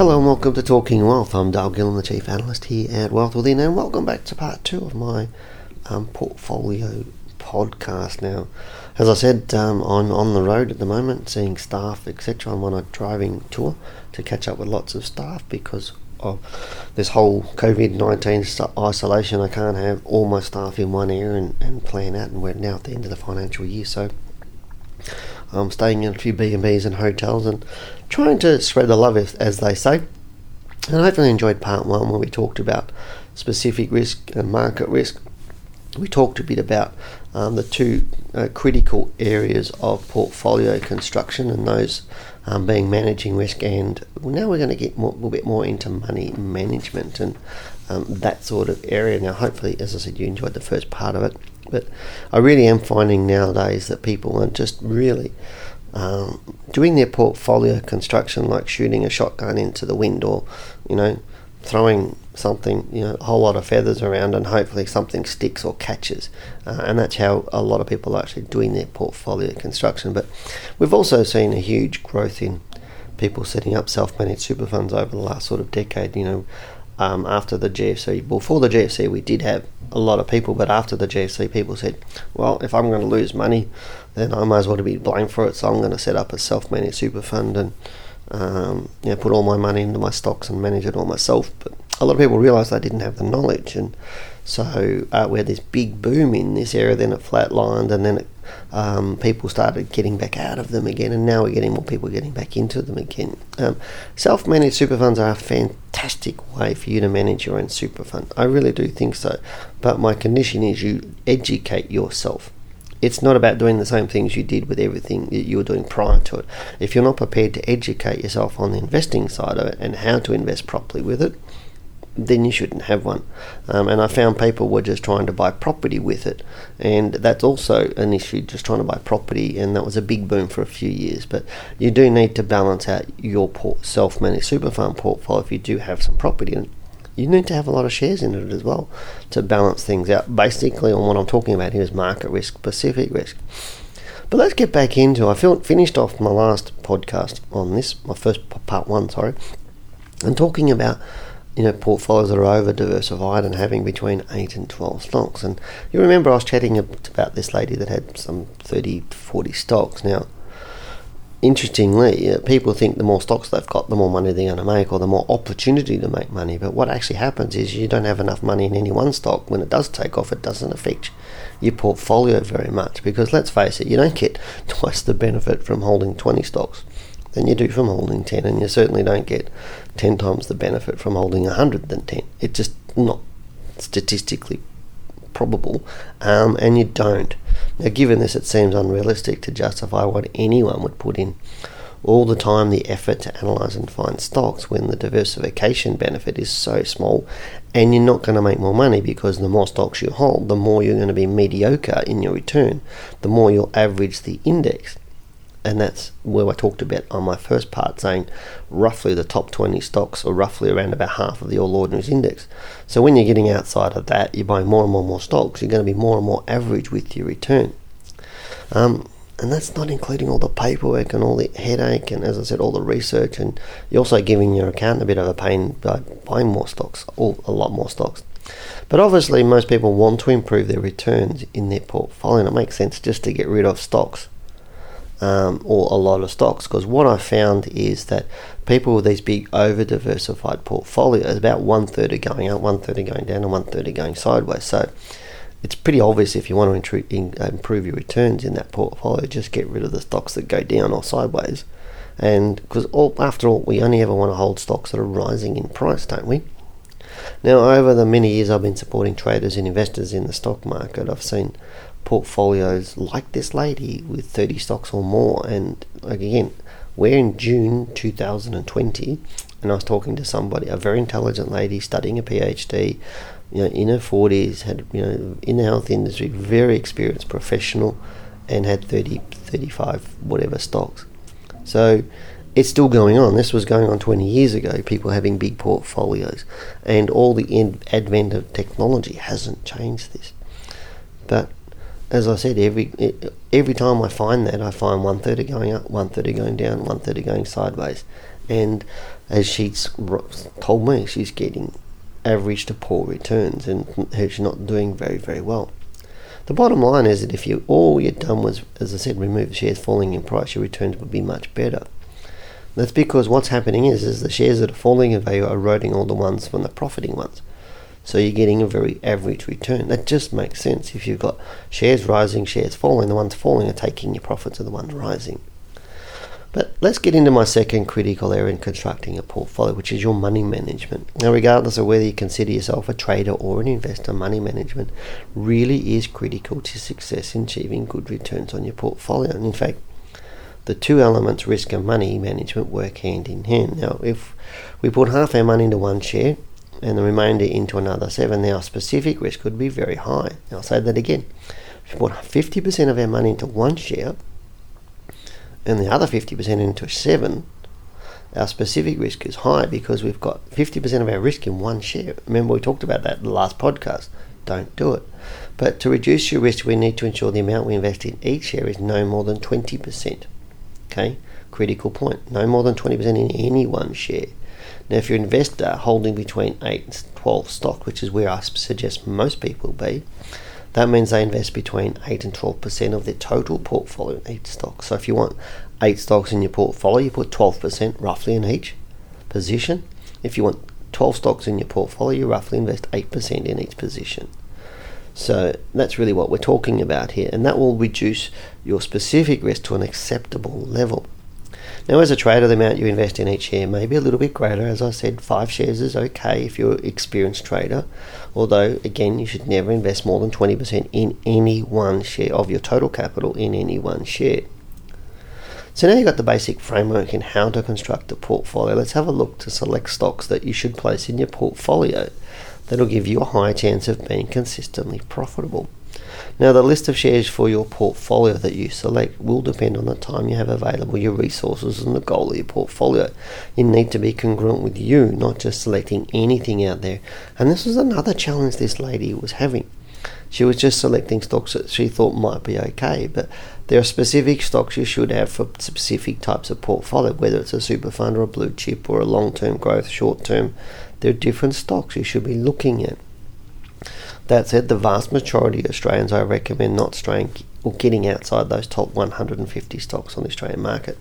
Hello and welcome to Talking Wealth. I'm Dale Gillham, the Chief Analyst here at Wealth Within, and welcome back to part two of my um, portfolio podcast. Now, as I said, um, I'm on the road at the moment, seeing staff, etc. I'm on a driving tour to catch up with lots of staff because of this whole COVID 19 isolation. I can't have all my staff in one area and, and plan out, and we're now at the end of the financial year, so I'm staying in a few B&Bs and hotels and trying to spread the love, as they say. And I hopefully enjoyed part one where we talked about specific risk and market risk. We talked a bit about um, the two uh, critical areas of portfolio construction and those um, being managing risk and now we're going to get more, a little bit more into money management and um, that sort of area. Now, hopefully, as I said, you enjoyed the first part of it, but I really am finding nowadays that people are just really um, doing their portfolio construction like shooting a shotgun into the wind or, you know, throwing something, you know, a whole lot of feathers around and hopefully something sticks or catches. Uh, and that's how a lot of people are actually doing their portfolio construction. But we've also seen a huge growth in people setting up self managed super funds over the last sort of decade. You know, um, after the GFC. Before the GFC, we did have a lot of people, but after the GFC, people said, well, if I'm going to lose money, then I might as well be blamed for it. So I'm going to set up a self managed super fund and um, you know, put all my money into my stocks and manage it all myself. But a lot of people realised they didn't have the knowledge, and so uh, we had this big boom in this area. Then it flatlined, and then it um, people started getting back out of them again, and now we're getting more people getting back into them again. Um, Self managed super funds are a fantastic way for you to manage your own super fund. I really do think so. But my condition is you educate yourself. It's not about doing the same things you did with everything you were doing prior to it. If you're not prepared to educate yourself on the investing side of it and how to invest properly with it, then you shouldn't have one. Um, and I found people were just trying to buy property with it, and that's also an issue, just trying to buy property, and that was a big boom for a few years. But you do need to balance out your self-managed super fund portfolio if you do have some property, and you need to have a lot of shares in it as well to balance things out. Basically, on what I'm talking about here is market risk, specific risk. But let's get back into. I finished off my last podcast on this, my first part one, sorry, and talking about you know, portfolios that are over diversified and having between 8 and 12 stocks. And you remember I was chatting about this lady that had some 30, 40 stocks. Now, interestingly, uh, people think the more stocks they've got, the more money they're going to make or the more opportunity to make money. But what actually happens is you don't have enough money in any one stock. When it does take off, it doesn't affect your portfolio very much because let's face it, you don't get twice the benefit from holding 20 stocks than you do from holding 10, and you certainly don't get 10 times the benefit from holding 100 than 10. It's just not statistically probable, um, and you don't. Now, given this, it seems unrealistic to justify what anyone would put in all the time the effort to analyze and find stocks when the diversification benefit is so small and you're not going to make more money because the more stocks you hold the more you're going to be mediocre in your return the more you'll average the index and that's where I talked about on my first part, saying roughly the top 20 stocks are roughly around about half of the All Ordinaries Index. So when you're getting outside of that, you're buying more and more and more stocks, you're going to be more and more average with your return. Um, and that's not including all the paperwork and all the headache and, as I said, all the research. And you're also giving your account a bit of a pain by buying more stocks, or a lot more stocks. But obviously, most people want to improve their returns in their portfolio, and it makes sense just to get rid of stocks um, or a lot of stocks. Because what I found is that people with these big over diversified portfolios, about one third are going up, one third are going down, and one third are going sideways. So it's pretty obvious if you want to improve your returns in that portfolio, just get rid of the stocks that go down or sideways. And because after all, we only ever want to hold stocks that are rising in price, don't we? Now, over the many years I've been supporting traders and investors in the stock market, I've seen portfolios like this lady with 30 stocks or more. And again, we're in June 2020, and I was talking to somebody, a very intelligent lady studying a PhD, you know, in her 40s, had, you know, in the health industry, very experienced professional, and had 30, 35, whatever stocks. So it's still going on. This was going on 20 years ago, people having big portfolios, and all the advent of technology hasn't changed this. But as I said, every every time I find that, I find one third going up, one third going down, one third going sideways. And as she's told me, she's getting average to poor returns, and she's not doing very very well. The bottom line is that if you all you'd done was, as I said, remove shares falling in price, your returns would be much better. That's because what's happening is, is the shares that are falling in value are eroding all the ones from the profiting ones. So you're getting a very average return. That just makes sense. If you've got shares rising, shares falling, the ones falling are taking your profits of the ones rising. But let's get into my second critical area in constructing a portfolio, which is your money management. Now, regardless of whether you consider yourself a trader or an investor, money management really is critical to success in achieving good returns on your portfolio. And in fact, the two elements, risk and money management, work hand in hand. Now, if we put half our money into one share and the remainder into another seven, now specific risk could be very high. I'll say that again. If we put 50% of our money into one share, and the other 50% into seven, our specific risk is high because we've got 50% of our risk in one share. Remember, we talked about that in the last podcast. Don't do it. But to reduce your risk, we need to ensure the amount we invest in each share is no more than 20%. Okay, critical point. No more than 20% in any one share. Now, if you're an investor holding between 8 and 12 stocks, which is where I suggest most people be, that means they invest between 8 and 12% of their total portfolio in each stock. So if you want 8 stocks in your portfolio, you put 12% roughly in each position. If you want 12 stocks in your portfolio, you roughly invest 8% in each position. So that's really what we're talking about here, and that will reduce your specific risk to an acceptable level. Now, as a trader, the amount you invest in each share may be a little bit greater. As I said, five shares is okay if you're an experienced trader. Although, again, you should never invest more than 20% in any one share of your total capital in any one share. So now you've got the basic framework in how to construct a portfolio. Let's have a look to select stocks that you should place in your portfolio that'll give you a high chance of being consistently profitable. Now, the list of shares for your portfolio that you select will depend on the time you have available, your resources, and the goal of your portfolio. You need to be congruent with you, not just selecting anything out there. And this was another challenge this lady was having. She was just selecting stocks that she thought might be okay, but there are specific stocks you should have for specific types of portfolio, whether it's a super fund or a blue chip or a long term growth, short term. There are different stocks you should be looking at. That said, the vast majority of Australians I recommend not straying or getting outside those top 150 stocks on the Australian market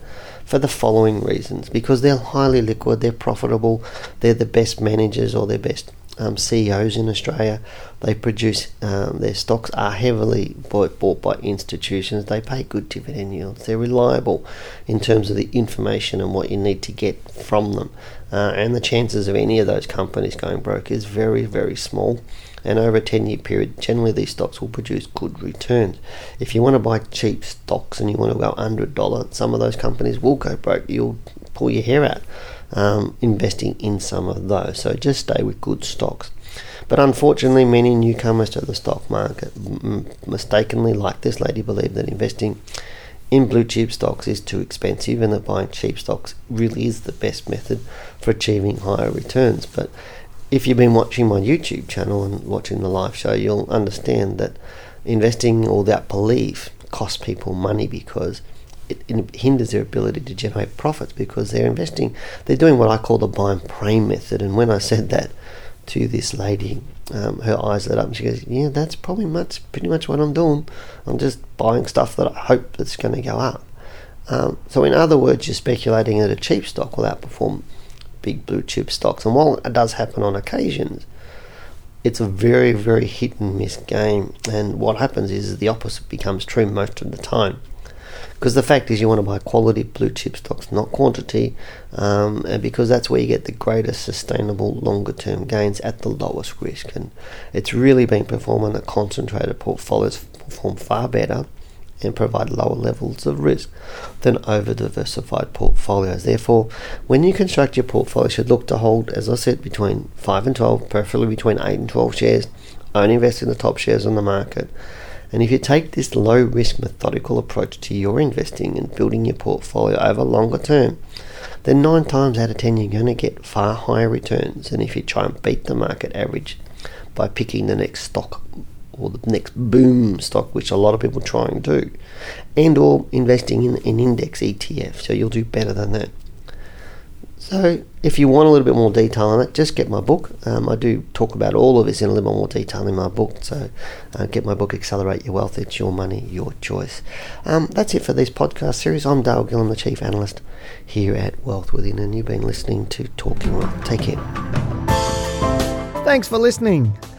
for the following reasons because they're highly liquid, they're profitable, they're the best managers or they're best um, CEOs in Australia. They produce um, their stocks are heavily bought, bought by institutions. They pay good dividend yields. They're reliable in terms of the information and what you need to get from them. Uh, and the chances of any of those companies going broke is very, very small and over a 10 year period, generally these stocks will produce good returns. If you want to buy cheap stocks and you want to go under a dollar, some of those companies will go broke. You'll pull your hair out um, investing in some of those. So just stay with good stocks. But unfortunately, many newcomers to the stock market mistakenly, like this lady, believe that investing in blue chip stocks is too expensive and that buying cheap stocks really is the best method for achieving higher returns. But if you've been watching my YouTube channel and watching the live show, you'll understand that investing all that belief costs people money because it, it, hinders their ability to generate profits because they're investing, they're doing what I call the buy and pray method. And when I said that to this lady, um, her eyes lit up and she goes, Yeah, that's probably much, pretty much what I'm doing. I'm just buying stuff that I hope that's going to go up. Um, so, in other words, you're speculating that a cheap stock will outperform big blue chip stocks. And while it does happen on occasions, it's a very, very hit and miss game. And what happens is the opposite becomes true most of the time. Because the fact is, you want to buy quality blue chip stocks, not quantity, um, and because that's where you get the greatest sustainable longer term gains at the lowest risk. And it's really been performing that concentrated portfolios perform far better and provide lower levels of risk than over diversified portfolios. Therefore, when you construct your portfolio, you should look to hold, as I said, between 5 and 12, preferably between 8 and 12 shares. Only invest in the top shares on the market. And if you take this low risk methodical approach to your investing and building your portfolio over longer term, then nine times out of ten you're going to get far higher returns than if you try and beat the market average by picking the next stock or the next boom stock, which a lot of people try and do, and or investing in an index ETF. So you'll do better than that. So if you want a little bit more detail on it, just get my book. Um, I do talk about all of this in a little bit more detail in my book. So uh, get my book, Accelerate Your Wealth. It's your money, your choice. Um, that's it for this podcast series. I'm Dale Gillham, the Chief Analyst here at Wealth Within, and you've been listening to Talking Wealth. Take care. Thanks for listening.